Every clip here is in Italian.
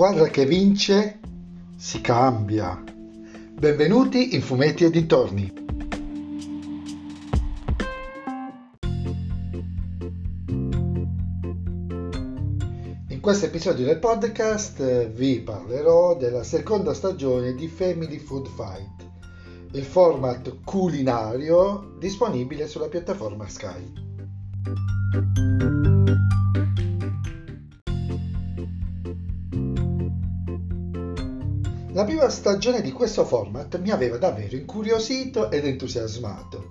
squadra che vince si cambia. Benvenuti in Fumetti e dintorni. In questo episodio del podcast eh, vi parlerò della seconda stagione di Family Food Fight, il format culinario disponibile sulla piattaforma Sky. La prima stagione di questo format mi aveva davvero incuriosito ed entusiasmato,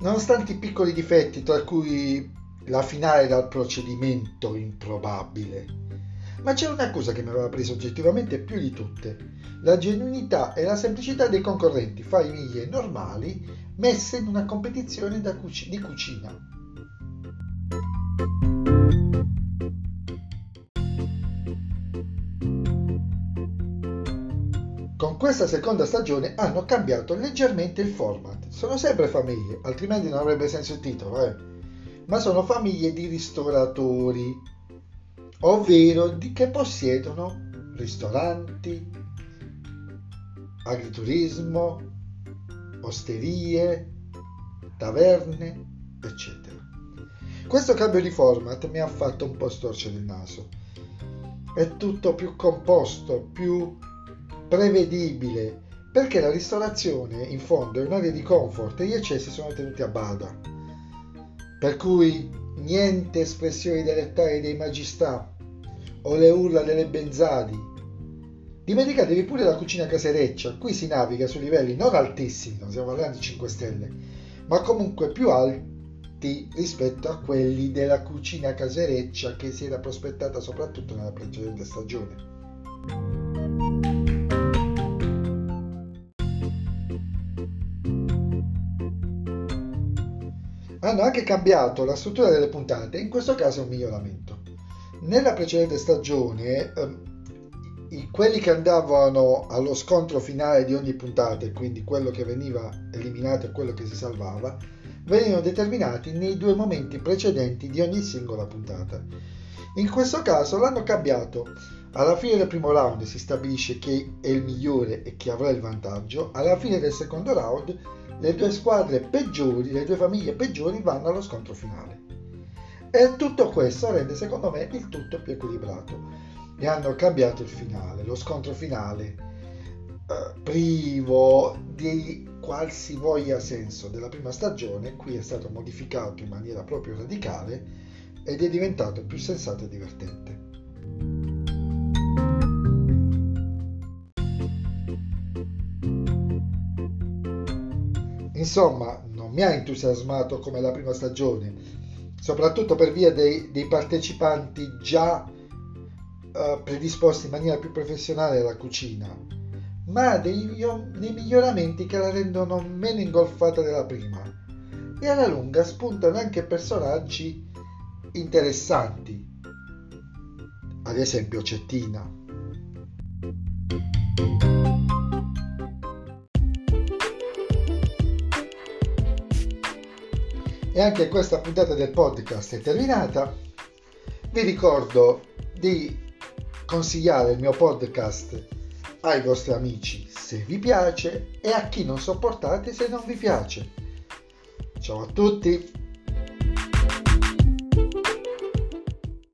nonostante i piccoli difetti, tra cui la finale dal procedimento improbabile. Ma c'era una cosa che mi aveva preso oggettivamente più di tutte, la genuinità e la semplicità dei concorrenti famiglie normali messe in una competizione cuc- di cucina. Con questa seconda stagione hanno cambiato leggermente il format. Sono sempre famiglie, altrimenti non avrebbe senso il titolo, eh? ma sono famiglie di ristoratori, ovvero di che possiedono ristoranti, agriturismo, osterie, taverne, eccetera. Questo cambio di format mi ha fatto un po' storcere il naso. È tutto più composto, più prevedibile, perché la ristorazione in fondo è un'area di comfort e gli eccessi sono tenuti a bada. Per cui niente espressioni dialettali dei magistà o le urla delle benzadi. Dimenticatevi pure la cucina casereccia, qui si naviga su livelli non altissimi, non stiamo parlando di 5 stelle, ma comunque più alti rispetto a quelli della cucina casereccia che si era prospettata soprattutto nella precedente stagione. Hanno anche cambiato la struttura delle puntate, in questo caso è un miglioramento. Nella precedente stagione, eh, quelli che andavano allo scontro finale di ogni puntata, quindi quello che veniva eliminato e quello che si salvava, venivano determinati nei due momenti precedenti di ogni singola puntata. In questo caso l'hanno cambiato. Alla fine del primo round si stabilisce chi è il migliore e chi avrà il vantaggio. Alla fine del secondo round le due squadre peggiori, le due famiglie peggiori vanno allo scontro finale. E tutto questo rende secondo me il tutto più equilibrato. E hanno cambiato il finale, lo scontro finale eh, privo di qualsivoglia senso della prima stagione, qui è stato modificato in maniera proprio radicale ed è diventato più sensato e divertente. Insomma, non mi ha entusiasmato come la prima stagione, soprattutto per via dei, dei partecipanti già uh, predisposti in maniera più professionale alla cucina, ma dei, dei miglioramenti che la rendono meno ingolfata della prima e alla lunga spuntano anche personaggi interessanti, ad esempio Cettina. E anche questa puntata del podcast è terminata. Vi ricordo di consigliare il mio podcast ai vostri amici se vi piace e a chi non sopportate se non vi piace. Ciao a tutti!